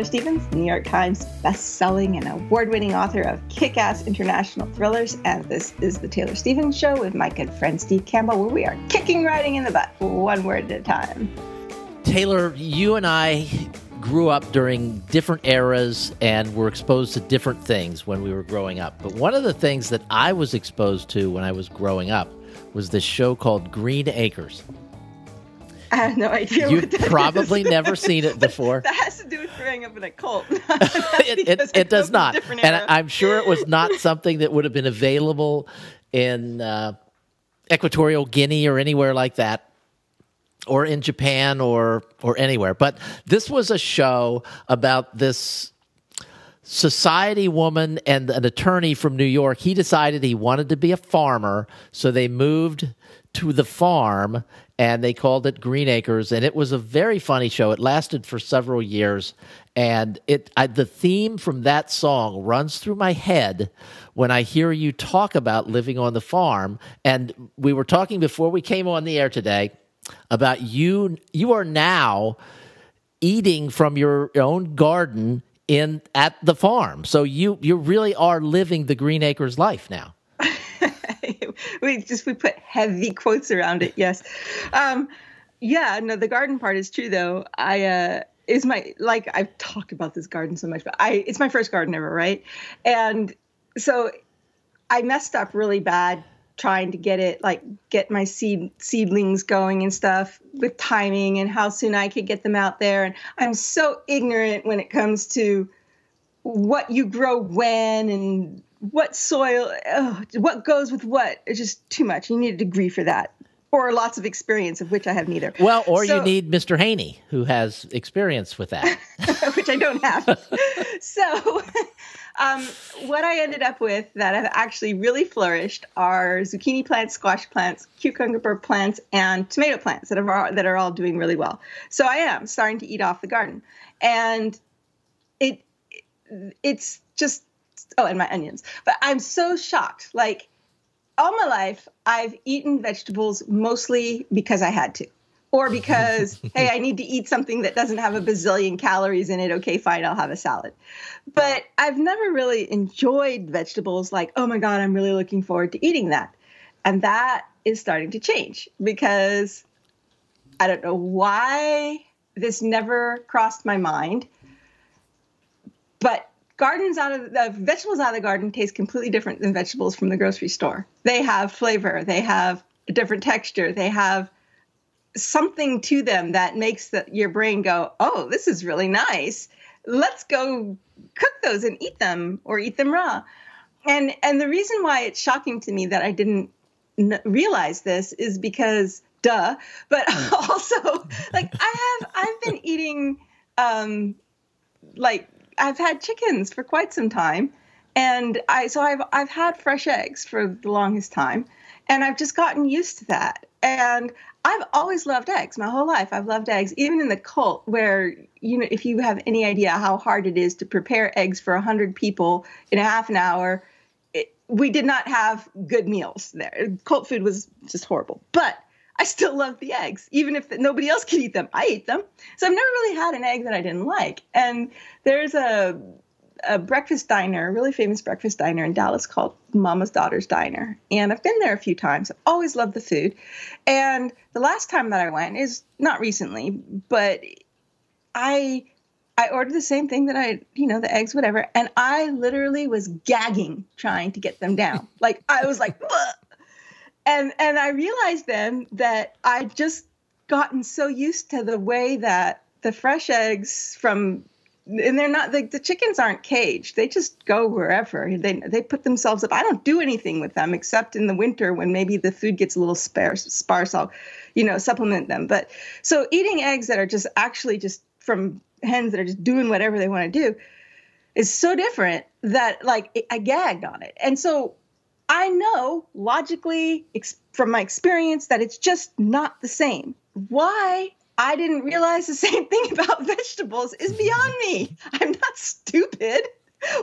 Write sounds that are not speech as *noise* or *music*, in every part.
Taylor Stevens, New York Times best-selling and award-winning author of kick-ass international thrillers, and this is the Taylor Stevens Show with my good friend Steve Campbell, where we are kicking writing in the butt, one word at a time. Taylor, you and I grew up during different eras and were exposed to different things when we were growing up. But one of the things that I was exposed to when I was growing up was this show called Green Acres. I have no idea. You've probably never seen it before. *laughs* that has to do with growing up in a cult. it, it, it does not. And I'm sure it was not something that would have been available in uh, Equatorial Guinea or anywhere like that. Or in Japan or or anywhere. But this was a show about this society woman and an attorney from New York. He decided he wanted to be a farmer, so they moved to the farm and they called it Green Acres, and it was a very funny show. It lasted for several years, and it I, the theme from that song runs through my head when I hear you talk about living on the farm. And we were talking before we came on the air today about you. You are now eating from your own garden in at the farm, so you you really are living the Green Acres life now. *laughs* we just we put heavy quotes around it. Yes, um, yeah. No, the garden part is true though. I uh, is my like I've talked about this garden so much, but I it's my first garden ever, right? And so I messed up really bad trying to get it like get my seed seedlings going and stuff with timing and how soon I could get them out there. And I'm so ignorant when it comes to what you grow when and what soil, oh, what goes with what. It's just too much. You need a degree for that, or lots of experience, of which I have neither. Well, or so, you need Mr. Haney, who has experience with that, *laughs* which I don't have. *laughs* so, *laughs* um, what I ended up with that have actually really flourished are zucchini plants, squash plants, cucumber plants, and tomato plants that are that are all doing really well. So I am starting to eat off the garden, and it it's just oh, and my onions. But I'm so shocked. Like all my life, I've eaten vegetables mostly because I had to. Or because, *laughs* hey, I need to eat something that doesn't have a bazillion calories in it. Okay, fine, I'll have a salad. But I've never really enjoyed vegetables like, oh my God, I'm really looking forward to eating that. And that is starting to change because I don't know why this never crossed my mind. But gardens out of the vegetables out of the garden taste completely different than vegetables from the grocery store. They have flavor, they have a different texture, they have something to them that makes the, your brain go, "Oh, this is really nice. Let's go cook those and eat them or eat them raw." And and the reason why it's shocking to me that I didn't n- realize this is because duh, but *laughs* also like I have I've been eating um like I've had chickens for quite some time, and I so I've I've had fresh eggs for the longest time, and I've just gotten used to that. And I've always loved eggs my whole life. I've loved eggs, even in the cult, where you know if you have any idea how hard it is to prepare eggs for hundred people in a half an hour, it, we did not have good meals there. Cult food was just horrible, but I still love the eggs, even if nobody else can eat them. I eat them. So I've never really had an egg that I didn't like. And there's a a breakfast diner, a really famous breakfast diner in Dallas called Mama's Daughter's Diner. And I've been there a few times. I've always loved the food. And the last time that I went is not recently, but I I ordered the same thing that I, you know, the eggs, whatever, and I literally was gagging trying to get them down. *laughs* Like I was like, and and I realized then that I'd just gotten so used to the way that the fresh eggs from and they're not the, the chickens aren't caged. They just go wherever. They they put themselves up. I don't do anything with them except in the winter when maybe the food gets a little sparse sparse i'll you know supplement them. But so eating eggs that are just actually just from hens that are just doing whatever they want to do is so different that like I gagged on it. And so I know logically ex- from my experience that it's just not the same. Why I didn't realize the *laughs* same thing about vegetables is beyond me. I'm not stupid.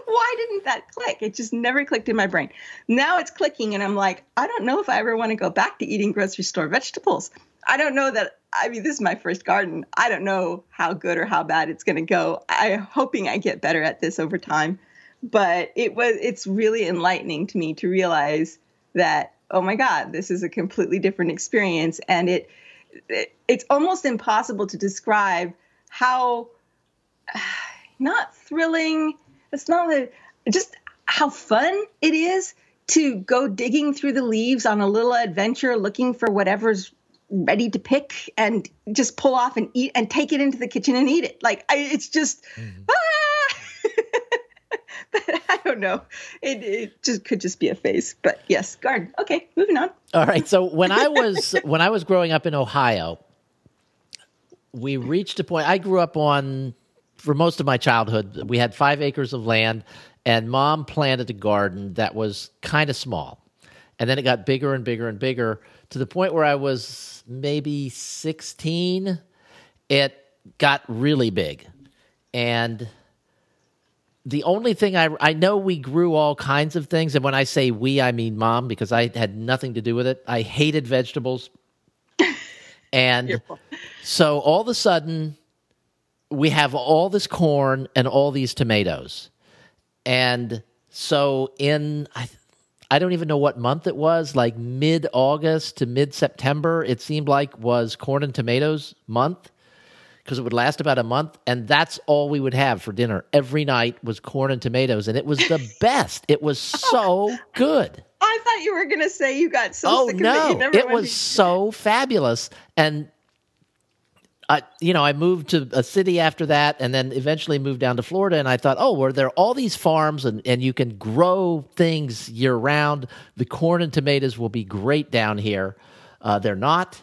Why didn't that click? It just never clicked in my brain. Now it's clicking, and I'm like, I don't know if I ever want to go back to eating grocery store vegetables. I don't know that. I mean, this is my first garden. I don't know how good or how bad it's going to go. I'm hoping I get better at this over time. But it was, it's really enlightening to me to realize that, oh my God, this is a completely different experience. And it, it it's almost impossible to describe how *sighs* not thrilling it's not a, just how fun it is to go digging through the leaves on a little adventure looking for whatever's ready to pick and just pull off and eat and take it into the kitchen and eat it. Like I, it's just, mm-hmm. ah! *laughs* I don't know. It, it just could just be a phase. But yes, garden. Okay, moving on. All right. So when I was *laughs* when I was growing up in Ohio, we reached a point. I grew up on for most of my childhood, we had five acres of land, and mom planted a garden that was kind of small. And then it got bigger and bigger and bigger to the point where I was maybe 16. It got really big. And the only thing I, I know we grew all kinds of things. And when I say we, I mean mom, because I had nothing to do with it. I hated vegetables. *laughs* and so all of a sudden, we have all this corn and all these tomatoes. And so in I I don't even know what month it was, like mid August to mid September, it seemed like was corn and tomatoes month because it would last about a month and that's all we would have for dinner every night was corn and tomatoes and it was the *laughs* best it was so good i thought you were going to say you got so oh sick no of it, it was so fabulous and I, you know, I moved to a city after that, and then eventually moved down to Florida. And I thought, oh, were there are all these farms, and, and you can grow things year round. The corn and tomatoes will be great down here. Uh, they're not.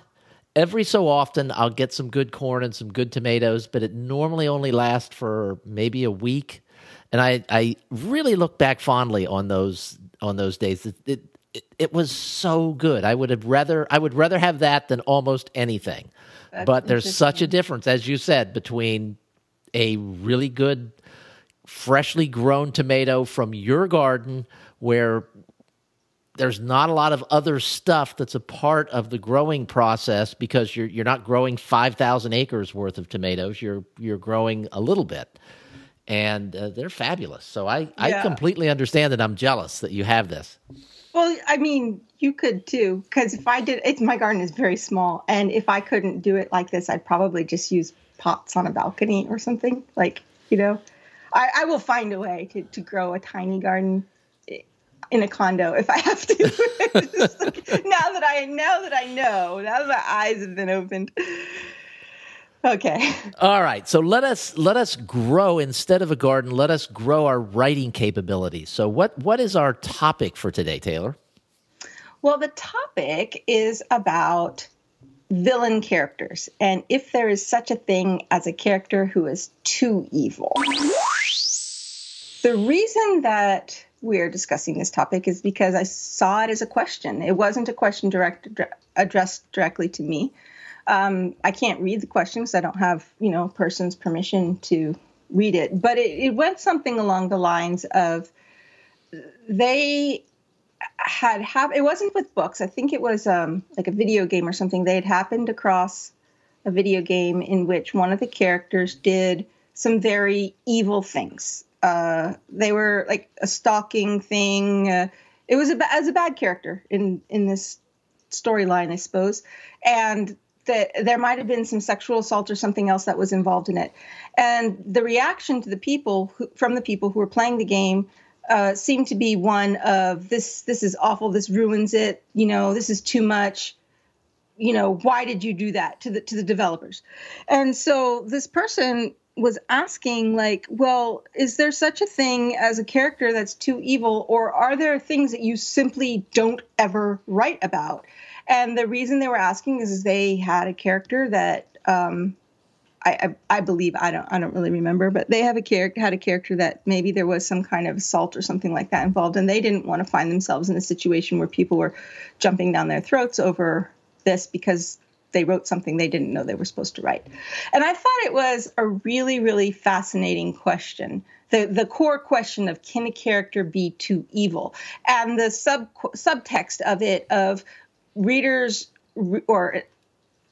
Every so often, I'll get some good corn and some good tomatoes, but it normally only lasts for maybe a week. And I, I really look back fondly on those on those days. It, it, it, it was so good. I would have rather I would rather have that than almost anything. That's but there's such a difference, as you said, between a really good, freshly grown tomato from your garden where there's not a lot of other stuff that's a part of the growing process because you're you're not growing 5000 acres worth of tomatoes. You're you're growing a little bit. And uh, they're fabulous. So i yeah. i completely understand that i'm jealous that you have this. Well, I mean, you could too, because if I did, it's my garden is very small, and if I couldn't do it like this, I'd probably just use pots on a balcony or something. Like, you know, I, I will find a way to, to grow a tiny garden in a condo if I have to. *laughs* like, now that I now that I know, now that my eyes have been opened. Okay. All right. So let us let us grow instead of a garden. Let us grow our writing capabilities. So what what is our topic for today, Taylor? Well, the topic is about villain characters and if there is such a thing as a character who is too evil. The reason that we're discussing this topic is because I saw it as a question. It wasn't a question direct addressed directly to me um, I can't read the question because I don't have, you know, person's permission to read it. But it, it went something along the lines of they had hap- it wasn't with books. I think it was um, like a video game or something. They had happened across a video game in which one of the characters did some very evil things. Uh, they were like a stalking thing. Uh, it was a, as a bad character in in this storyline, I suppose. And that there might have been some sexual assault or something else that was involved in it. And the reaction to the people who, from the people who were playing the game uh, seemed to be one of this this is awful this ruins it you know this is too much you know why did you do that to the to the developers and so this person was asking like well is there such a thing as a character that's too evil or are there things that you simply don't ever write about? And the reason they were asking is, they had a character that um, I, I, I believe I don't I don't really remember, but they have a character had a character that maybe there was some kind of assault or something like that involved, and they didn't want to find themselves in a situation where people were jumping down their throats over this because they wrote something they didn't know they were supposed to write. And I thought it was a really really fascinating question. The, the core question of can a character be too evil and the sub subtext of it of readers or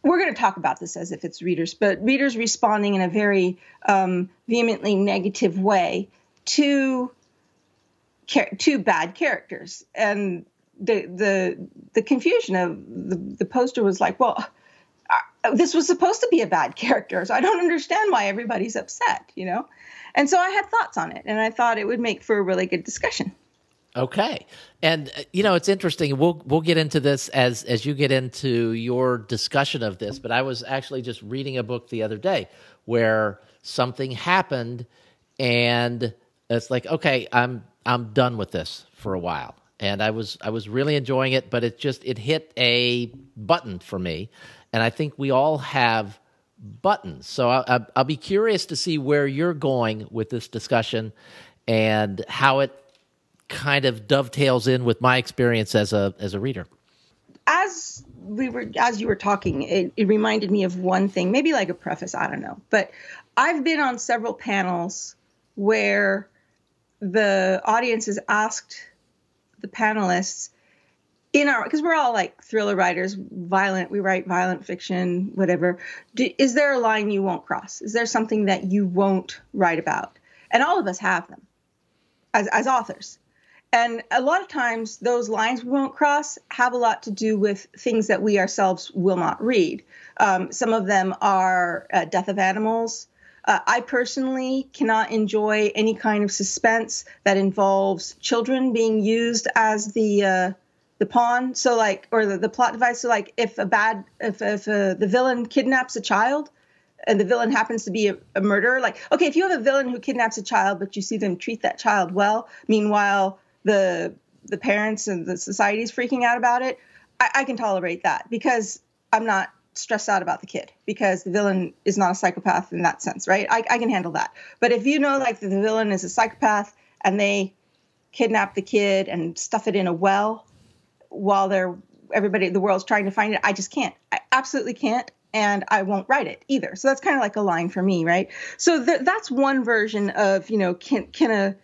we're going to talk about this as if it's readers, but readers responding in a very um, vehemently negative way to to bad characters, and the the the confusion of the, the poster was like, well, this was supposed to be a bad *laughs* character, so I don't understand why everybody's upset, you know, and so I had thoughts on it, and I thought it would make for a really good discussion. Okay. And uh, you know, it's interesting. We'll we'll get into this as as you get into your discussion of this, but I was actually just reading a book the other day where something happened and it's like, okay, I'm I'm done with this for a while. And I was I was really enjoying it, but it just it hit a button for me. And I think we all have buttons. So I, will be curious to see where you're going with this discussion and how it kind of dovetails in with my experience as a as a reader. As we were as you were talking, it, it reminded me of one thing, maybe like a preface, I don't know. But I've been on several panels where the audience has asked the panelists in our because we're all like thriller writers violent we write violent fiction whatever Do, is there a line you won't cross is there something that you won't write about and all of us have them as, as authors and a lot of times, those lines we won't cross have a lot to do with things that we ourselves will not read. Um, some of them are uh, death of animals. Uh, I personally cannot enjoy any kind of suspense that involves children being used as the uh, the pawn. So, like, or the, the plot device. So, like, if a bad, if if uh, the villain kidnaps a child, and the villain happens to be a, a murderer, like, okay, if you have a villain who kidnaps a child, but you see them treat that child well, meanwhile the the parents and the society is freaking out about it, I, I can tolerate that because I'm not stressed out about the kid because the villain is not a psychopath in that sense, right? I, I can handle that. But if you know like the villain is a psychopath and they kidnap the kid and stuff it in a well while they're everybody the world's trying to find it, I just can't. I absolutely can't and I won't write it either. So that's kind of like a line for me, right? So th- that's one version of, you know, can can a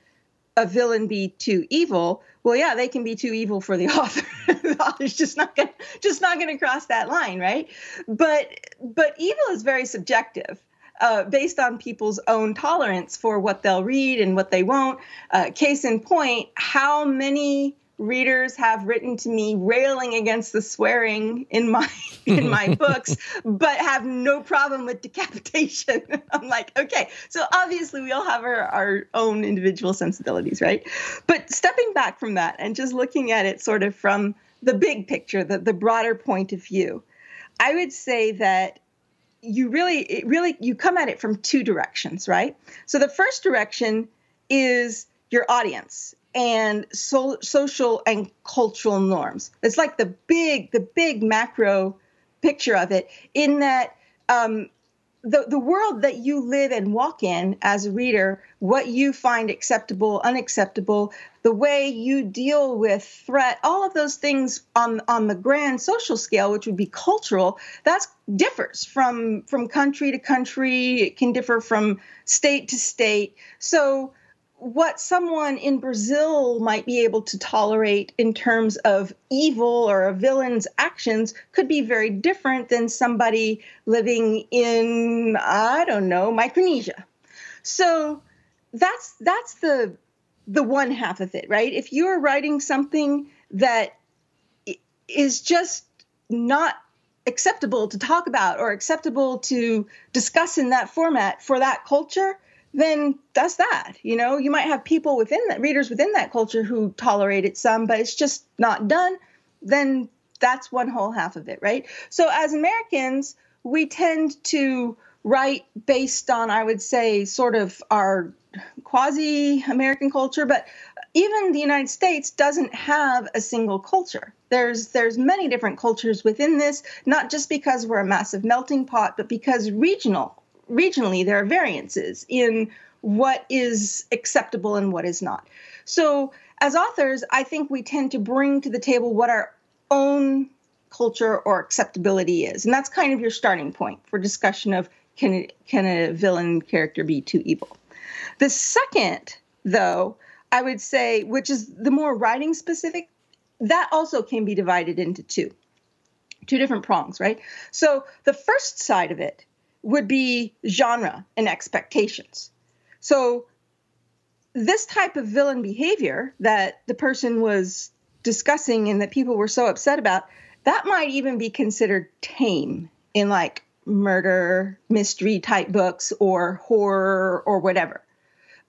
a villain be too evil, well, yeah, they can be too evil for the *laughs* author. the author's just not gonna just not gonna cross that line, right? But but evil is very subjective. Uh, based on people's own tolerance for what they'll read and what they won't. Uh, case in point, how many readers have written to me railing against the swearing in my *laughs* in my *laughs* books but have no problem with decapitation. *laughs* I'm like okay so obviously we all have our, our own individual sensibilities right? But stepping back from that and just looking at it sort of from the big picture the, the broader point of view i would say that you really it really you come at it from two directions right? So the first direction is your audience and so, social and cultural norms. It's like the big, the big macro picture of it. In that, um, the the world that you live and walk in as a reader, what you find acceptable, unacceptable, the way you deal with threat, all of those things on on the grand social scale, which would be cultural, that differs from from country to country. It can differ from state to state. So what someone in Brazil might be able to tolerate in terms of evil or a villain's actions could be very different than somebody living in I don't know Micronesia. So that's that's the the one half of it, right? If you're writing something that is just not acceptable to talk about or acceptable to discuss in that format for that culture, then that's that. You know, you might have people within that, readers within that culture who tolerate it some, but it's just not done. Then that's one whole half of it, right? So as Americans, we tend to write based on, I would say, sort of our quasi American culture, but even the United States doesn't have a single culture. There's there's many different cultures within this, not just because we're a massive melting pot, but because regional regionally there are variances in what is acceptable and what is not. So, as authors, I think we tend to bring to the table what our own culture or acceptability is. And that's kind of your starting point for discussion of can, can a villain character be too evil? The second, though, I would say, which is the more writing specific, that also can be divided into two, two different prongs, right? So the first side of it would be genre and expectations. So this type of villain behavior that the person was discussing and that people were so upset about, that might even be considered tame in like murder mystery type books or horror or whatever.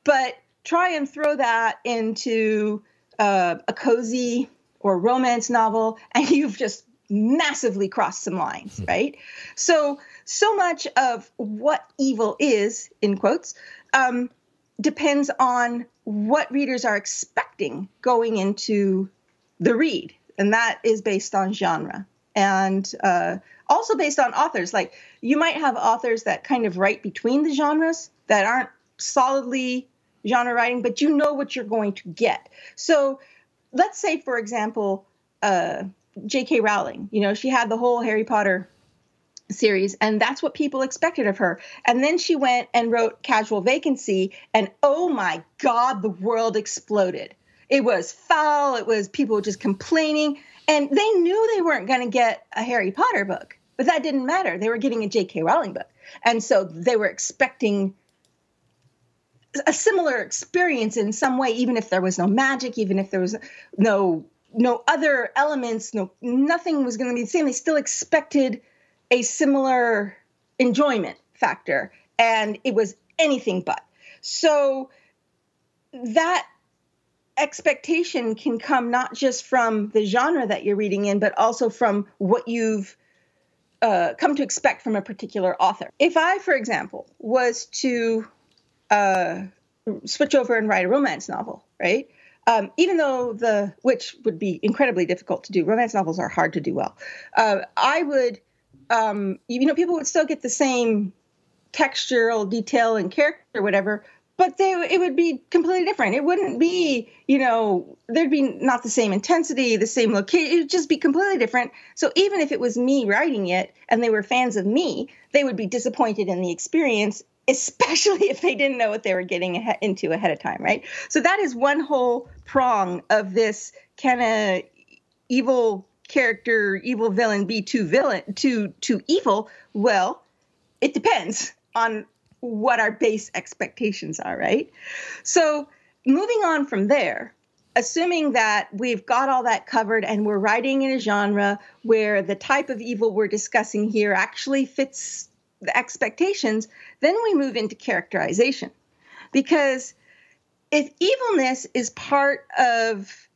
But try and throw that into uh, a cozy or romance novel, and *laughs* you've just massively crossed some lines, hmm. right? So, so much of what evil is, in quotes, um, depends on what readers are expecting going into the read. And that is based on genre and uh, also based on authors. Like, you might have authors that kind of write between the genres that aren't solidly genre writing, but you know what you're going to get. So let's say, for example, uh, J.K. Rowling, you know, she had the whole Harry Potter series, and that's what people expected of her. And then she went and wrote Casual Vacancy, and oh my God, the world exploded. It was foul, it was people just complaining, and they knew they weren't going to get a Harry Potter book, but that didn't matter. They were getting a J.K. Rowling book. And so they were expecting a similar experience in some way, even if there was no magic, even if there was no no other elements, no nothing was going to be the same. They still expected a similar enjoyment factor, and it was anything but. So that expectation can come not just from the genre that you're reading in, but also from what you've uh, come to expect from a particular author. If I, for example, was to uh, switch over and write a romance novel, right? Um, even though the which would be incredibly difficult to do, romance novels are hard to do well. Uh, I would, um, you know, people would still get the same textural detail and character, whatever, but they it would be completely different. It wouldn't be, you know, there'd be not the same intensity, the same location. It would just be completely different. So even if it was me writing it and they were fans of me, they would be disappointed in the experience *laughs* especially if they didn't know what they were getting into ahead of time, right? So that is one whole prong of this kind of evil character, evil villain be too villain too too evil. Well, it depends on what our base expectations are, right? So moving on from there, assuming that we've got all that covered and we're writing in a genre where the type of evil we're discussing here actually fits the expectations, then we move into characterization. Because if evilness is part of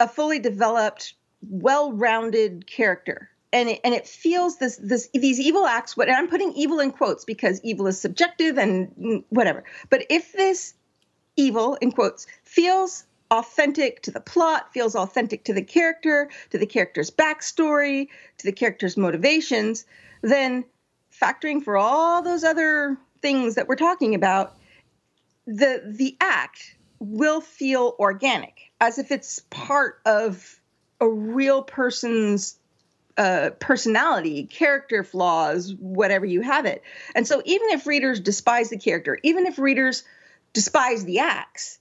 a fully developed, well-rounded character, and it, and it feels this this these evil acts. What I'm putting evil in quotes because evil is subjective and whatever. But if this evil in quotes feels authentic to the plot, feels authentic to the character, to the character's backstory, to the character's motivations, then factoring for all those other things that we're talking about, the the act will feel organic, as if it's part of a real person's uh, personality, character flaws, whatever you have it. And so, even if readers despise the character, even if readers despise the acts,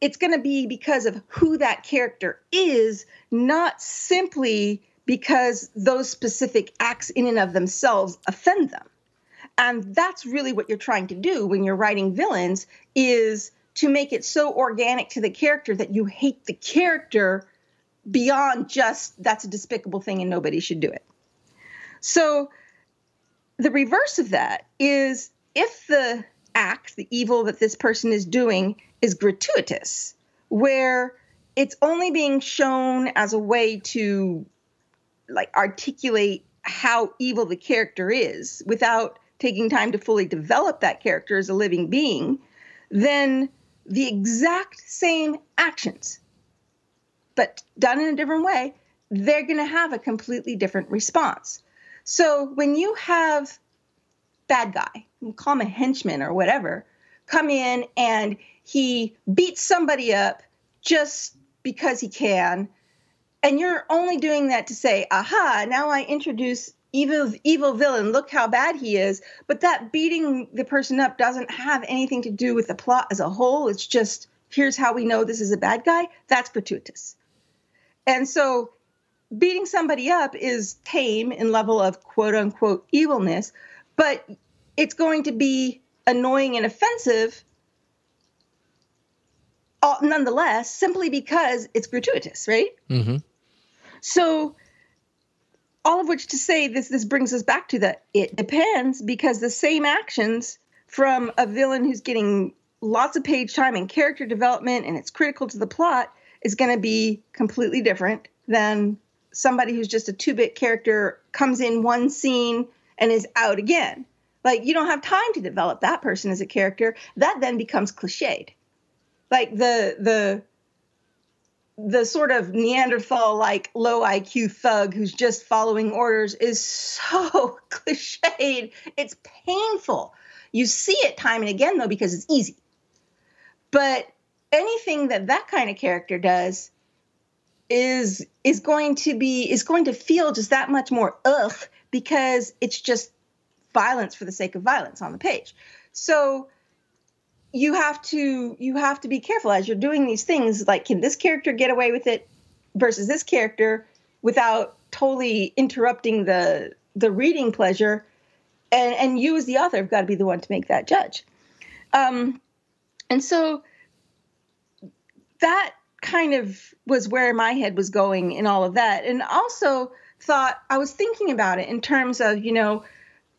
it's going to be because of who that character is, not simply because those specific acts in and of themselves offend them. And that's really what you're trying to do when you're writing villains is to make it so organic to the character that you hate the character beyond just that's a despicable thing and nobody should do it. So the reverse of that is if the act, the evil that this person is doing is gratuitous, where it's only being shown as a way to like articulate how evil the character is without taking time to fully develop that character as a living being, then the exact same actions, but done in a different way, they're going to have a completely different response. So when you have bad guy, call him a henchman or whatever, come in and he beats somebody up just because he can. And you're only doing that to say, aha, now I introduce evil evil villain look how bad he is but that beating the person up doesn't have anything to do with the plot as a whole it's just here's how we know this is a bad guy that's gratuitous and so beating somebody up is tame in level of quote unquote evilness but it's going to be annoying and offensive uh, nonetheless simply because it's gratuitous right mm-hmm. so all of which to say this this brings us back to that it depends because the same actions from a villain who's getting lots of page time and character development and it's critical to the plot is going to be completely different than somebody who's just a two-bit character comes in one scene and is out again like you don't have time to develop that person as a character that then becomes cliched like the the the sort of Neanderthal like low IQ thug who's just following orders is so *laughs* cliched. It's painful. You see it time and again though because it's easy. But anything that that kind of character does is is going to be is going to feel just that much more ugh because it's just violence for the sake of violence on the page. So you have to you have to be careful as you're doing these things. Like can this character get away with it versus this character without totally interrupting the the reading pleasure? And and you as the author have got to be the one to make that judge. Um and so that kind of was where my head was going in all of that and also thought i was thinking about it in terms of you know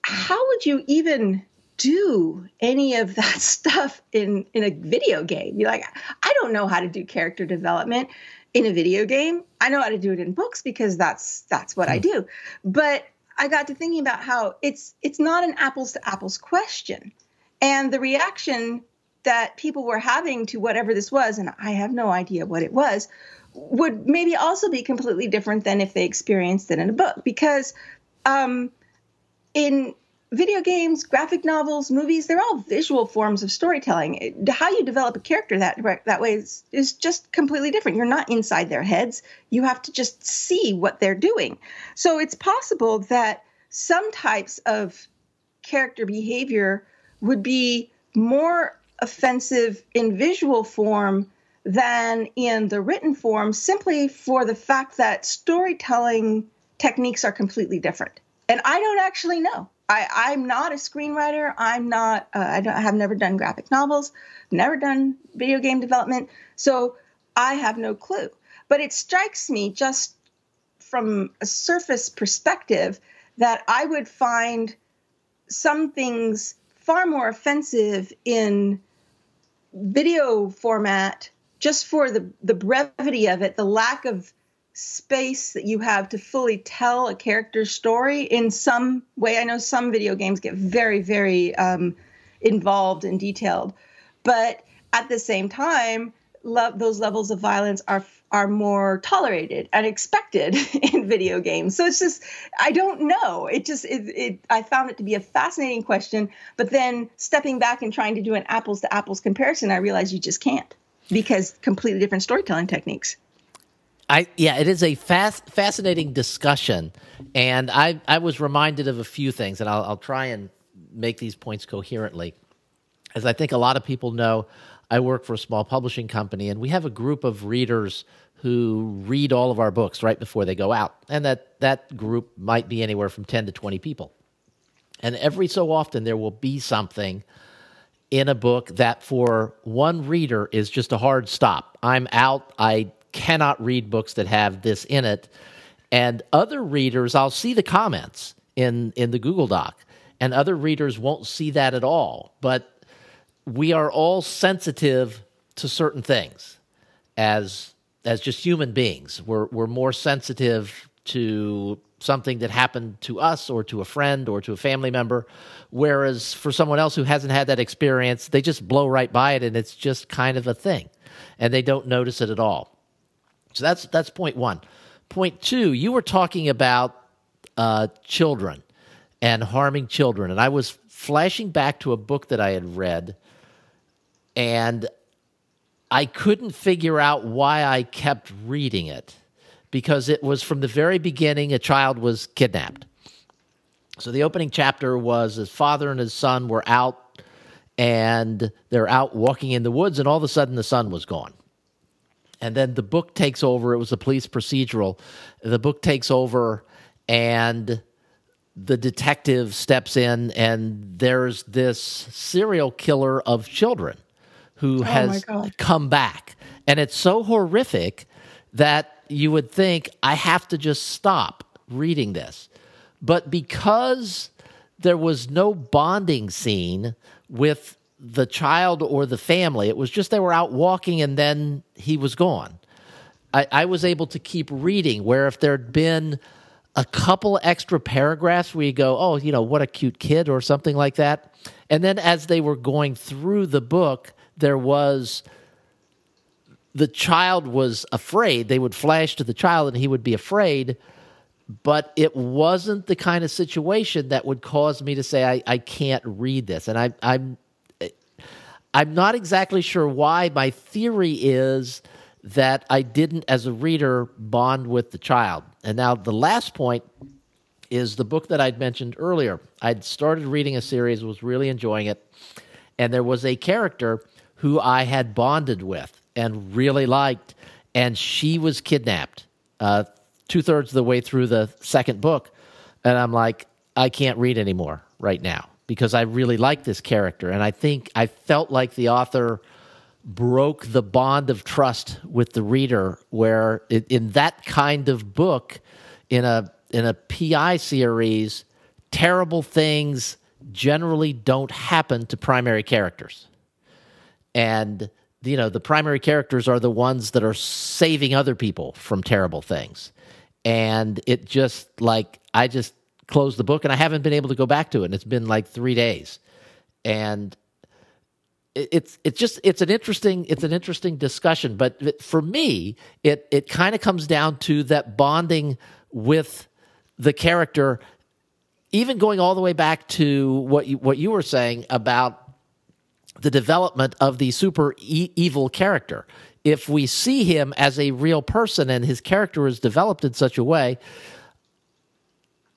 how would you even do any of that *laughs* stuff in in a video game. You're like, I don't know how to do character development in a video game. I know how to do it in books because that's that's what I hmm. do. But I got to thinking about how it's it's not an apples to apples question. And the reaction that people were having to whatever this was, and I have no idea what it was, would maybe also be completely different than if they experienced it in a book. Because um, in video games, graphic novels, movies, they're all visual forms of storytelling. How you develop a character that that way is, is just completely different. You're not inside their heads. You have to just see what they're doing. So it's possible that some types of character behavior would be more offensive in visual form than in the written form simply for the fact that storytelling techniques are completely different. And I don't actually know. I, am not a screenwriter. I'm not. Uh, I, I have never done graphic novels, never done video game development, so I have no clue. But it strikes me just from a surface perspective that I would find some things far more offensive in video format just for the the brevity of it, the lack of space that you have to fully tell a character's story in some way. I know some video games get very, very um, involved and detailed, but at the same time, lo- those levels of violence are are more tolerated and expected *laughs* in video games. So it's just I don't know. It just it, it I found it to be a fascinating question, but then stepping back and trying to do an apples to apples comparison, I realized you just can't because completely different storytelling techniques. I yeah, it is a fast, fascinating discussion, and I I was reminded of a few things, and I'll, I'll try and make these points coherently. As I think a lot of people know, I work for a small publishing company, and we have a group of readers who read all of our books right before they go out, and that that group might be anywhere from ten to twenty people. And every so often, there will be something in a book that for one reader is just a hard stop. I'm out. I cannot read books that have this in it. And other readers, I'll see the comments in, in the Google Doc, and other readers won't see that at all. But we are all sensitive to certain things as as just human beings. We're we're more sensitive to something that happened to us or to a friend or to a family member. Whereas for someone else who hasn't had that experience, they just blow right by it and it's just kind of a thing. And they don't notice it at all. So that's that's point one. Point two, you were talking about uh, children, and harming children. And I was flashing back to a book that I had read, and I couldn't figure out why I kept reading it because it was from the very beginning a child was kidnapped. So the opening chapter was his father and his son were out and they're out walking in the woods, and all of a sudden the son was gone. And then the book takes over. It was a police procedural. The book takes over, and the detective steps in, and there's this serial killer of children who oh has come back. And it's so horrific that you would think, I have to just stop reading this. But because there was no bonding scene with the child or the family, it was just they were out walking and then he was gone. I, I was able to keep reading, where if there'd been a couple extra paragraphs where you go, oh, you know, what a cute kid or something like that. And then as they were going through the book, there was the child was afraid. They would flash to the child and he would be afraid, but it wasn't the kind of situation that would cause me to say, I, I can't read this. And I, I'm, I'm not exactly sure why. My theory is that I didn't, as a reader, bond with the child. And now the last point is the book that I'd mentioned earlier. I'd started reading a series, was really enjoying it, and there was a character who I had bonded with and really liked, and she was kidnapped uh, two thirds of the way through the second book. And I'm like, I can't read anymore right now because I really like this character. And I think I felt like the author broke the bond of trust with the reader, where it, in that kind of book, in a in a PI series, terrible things generally don't happen to primary characters and you know the primary characters are the ones that are saving other people from terrible things. And it just like i just closed the book and i haven't been able to go back to it. And it's been like three days. And it's it's just it's an interesting it's an interesting discussion. But for me it it kind of comes down to that bonding with the character even going all the way back to what you what you were saying about the development of the super e- evil character. If we see him as a real person and his character is developed in such a way,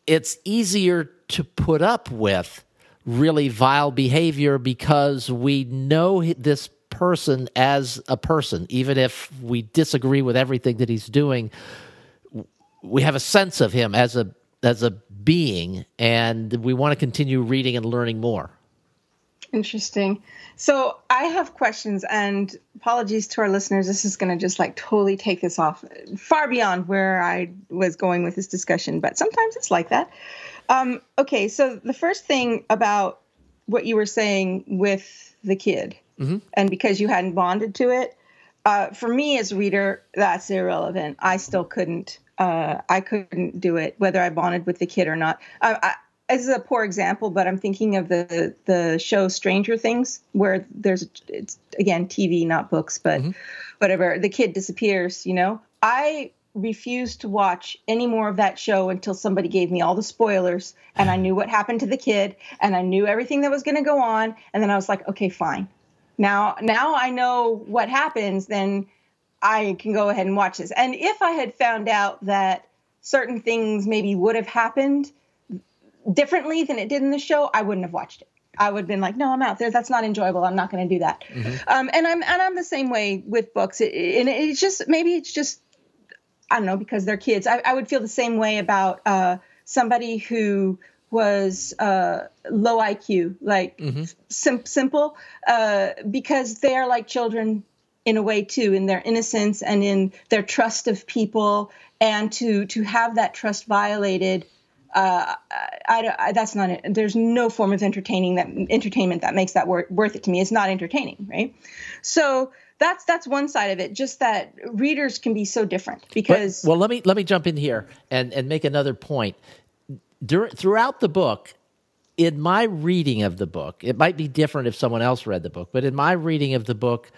it's easier to put up with really vile behavior because we know this person as a person, even if we disagree with everything that he's doing. We have a sense of him as a as a being, and we want to continue reading and learning more. Interesting. So I have questions, and apologies to our listeners. This is going to just like totally take this off far beyond where I was going with this discussion, but sometimes it's like that. Um, okay, so the first thing about what you were saying with the kid, mm-hmm. and because you hadn't bonded to it, uh, for me as a reader, that's irrelevant. I still couldn't. Uh, I couldn't do it, whether I bonded with the kid or not. I, this is a poor example, but I'm thinking of the the show Stranger Things, where there's it's again TV, not books, but mm-hmm. whatever. The kid disappears. You know, I refused to watch any more of that show until somebody gave me all the spoilers and I knew what happened to the kid and I knew everything that was going to go on. And then I was like, okay, fine. Now, now I know what happens. Then I can go ahead and watch this. And if I had found out that certain things maybe would have happened differently than it did in the show, I wouldn't have watched it. I would have been like, no, I'm out there. That's not enjoyable. I'm not going to do that. Mm-hmm. Um, and I'm and I'm the same way with books. It, and it's just maybe it's just I don't know because they're kids. I, I would feel the same way about uh, somebody who was uh, low IQ, like mm-hmm. sim- simple, uh, because they are like children in a way too, in their innocence and in their trust of people, and to to have that trust violated uh, I, I, that's not it. There's no form of entertaining that entertainment that makes that wor- worth it to me. It's not entertaining, right? So that's that's one side of it. Just that readers can be so different because. But, well, let me let me jump in here and and make another point. Dur- throughout the book, in my reading of the book, it might be different if someone else read the book, but in my reading of the book,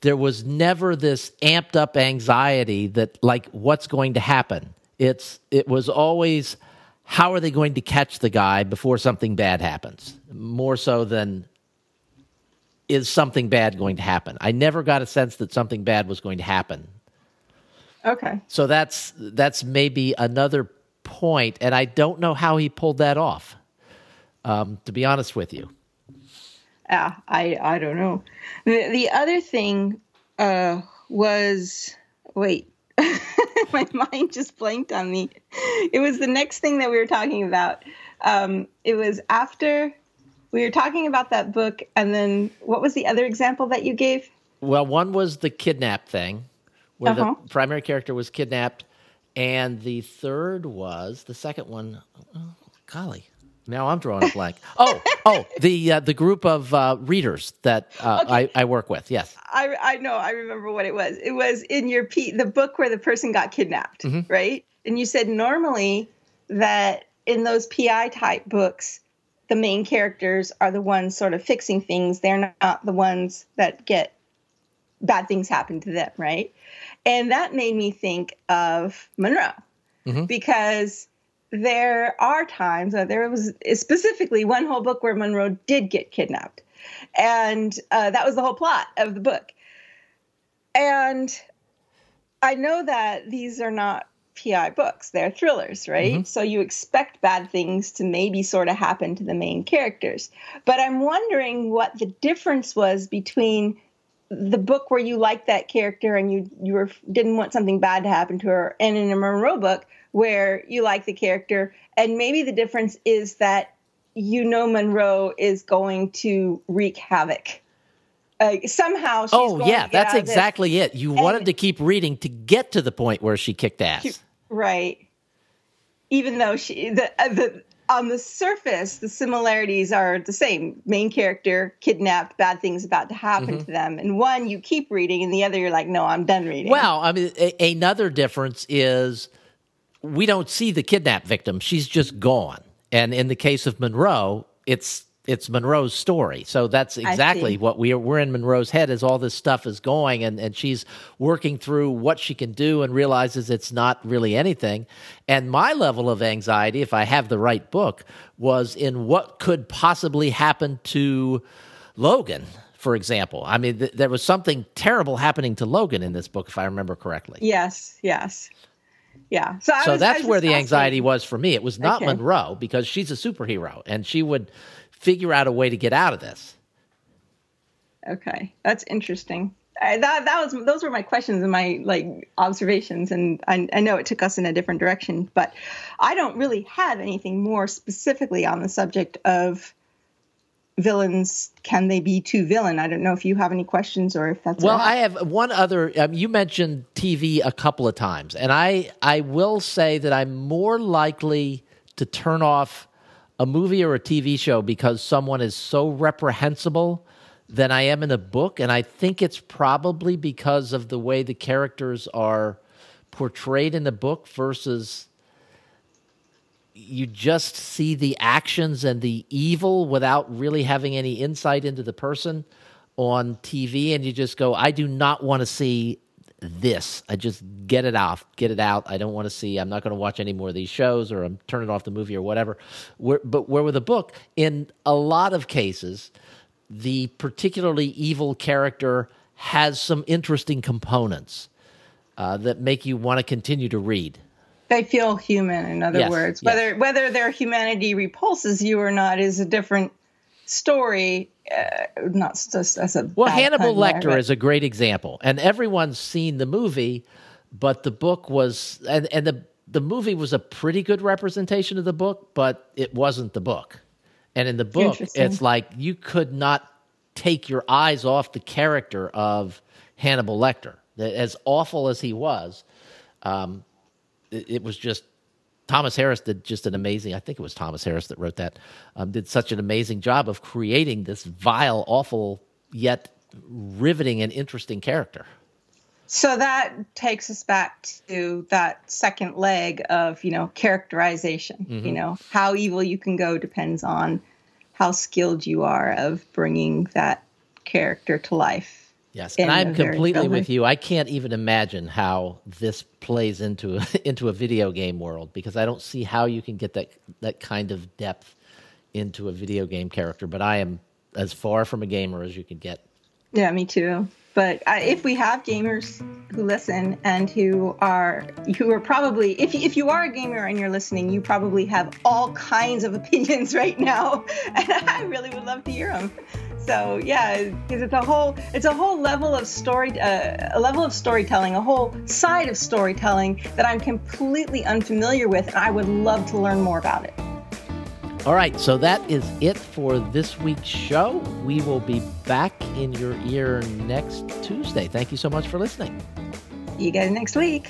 there was never this amped up anxiety that like what's going to happen. It's it was always how are they going to catch the guy before something bad happens? More so than is something bad going to happen? I never got a sense that something bad was going to happen. Okay. So that's that's maybe another point, and I don't know how he pulled that off. Um, to be honest with you. Yeah, I I don't know. The the other thing uh, was wait, *laughs* *laughs* my mind just blanked on me. It was the next thing that we were talking about. Um, it was after we were talking about that book, and then what was the other example that you gave? Well, one was the kidnap thing, where uh-huh. the primary character was kidnapped, and the third was the second one. Oh, golly, now I'm drawing a blank. oh, oh, the uh, the group of uh, readers that uh, okay. I, I work with. Yes, I I know. I remember what it was. It was in your P, the book where the person got kidnapped, mm-hmm. right? And you said normally that in those PI type books, the main characters are the ones sort of fixing things. They're not the ones that get bad things happen to them, right? And that made me think of Munroe mm-hmm. because there are times that there was specifically one whole book where Munroe did get kidnapped. And uh, that was the whole plot of the book. And I know that these are not PI books, they're thrillers, right? Mm-hmm. So you expect bad things to maybe sort of happen to the main characters. But I'm wondering what the difference was between the book where you liked that character and you you were didn't want something bad to happen to her and in a Munroe book where you like the character, and maybe the difference is that you know Munroe is going to wreak havoc. Uh, somehow oh yeah that's exactly it. You and, wanted to keep reading to get to the point where she kicked ass. Right. Even though she the, uh, the on the surface the similarities are the same. Main character kidnapped bad things about to happen mm-hmm. to them. And one you keep reading and the other you're like no i'm done reading. Well i mean a- another difference is we don't see the kidnap victim. She's just gone. And in the case of Munroe, it's it's Munroe's story. So that's exactly what we are we're in Munroe's head as all this stuff is going and, and she's working through what she can do and realizes it's not really anything. And my level of anxiety, if I have the right book, was in what could possibly happen to Logan for example. I mean, th- there was something terrible happening to Logan in this book, if I remember correctly. Yes, yes yeah. So, so was, that's where the anxiety was for me. It was not okay. Munroe because she's a superhero and she would figure out a way to get out of this. Okay, that's interesting. I, that that was those were my questions and my like observations, and I, I know it took us in a different direction, but I don't really have anything more specifically on the subject of villains can they be too villain? I don't know if you have any questions or if that's well i have one other um, you mentioned tv a couple of times and i i will say that i'm more likely to turn off a movie or a tv show because someone is so reprehensible than i am in a book and i think it's probably because of the way the characters are portrayed in the book versus you just see the actions and the evil without really having any insight into the person on TV, and you just go, I do not want to see this. I just get it off, get it out. I don't want to see. I'm not going to watch any more of these shows, or I'm turning off the movie or whatever. Where, but where with a book, in a lot of cases, the particularly evil character has some interesting components uh, that make you want to continue to read they feel human in other yes, words. whether yes. whether their humanity repulses you or not is a different story uh, not just as a well hannibal lecter there, is a great example and everyone's seen the movie but the book was and, and the the movie was a pretty good representation of the book but it wasn't the book. And in the book it's like you could not take your eyes off the character of hannibal lecter as awful as he was um, it, it was just Thomas Harris did just an amazing. I think it was Thomas Harris that wrote that. Um, did such an amazing job of creating this vile, awful yet riveting and interesting character. So that takes us back to that second leg of you know characterization. Mm-hmm. You know how evil you can go depends on how skilled you are of bringing that character to life Yes, and I'm completely with you. I can't even imagine how this plays into *laughs* into a video game world because I don't see how you can get that that kind of depth into a video game character. But I am as far from a gamer as you can get. Yeah, me too. But uh, if we have gamers who listen and who are who are probably if if you are a gamer and you're listening, you probably have all kinds of *laughs* opinions right now, *laughs* and I really would love to hear them. So yeah, because it's a whole it's a whole level of story uh, a level of storytelling, a whole side of storytelling that I'm completely unfamiliar with, and I would love to learn more about it. All right, so that is it for this week's show. We will be back in your ear next Tuesday. Thank you so much for listening. See you guys next week.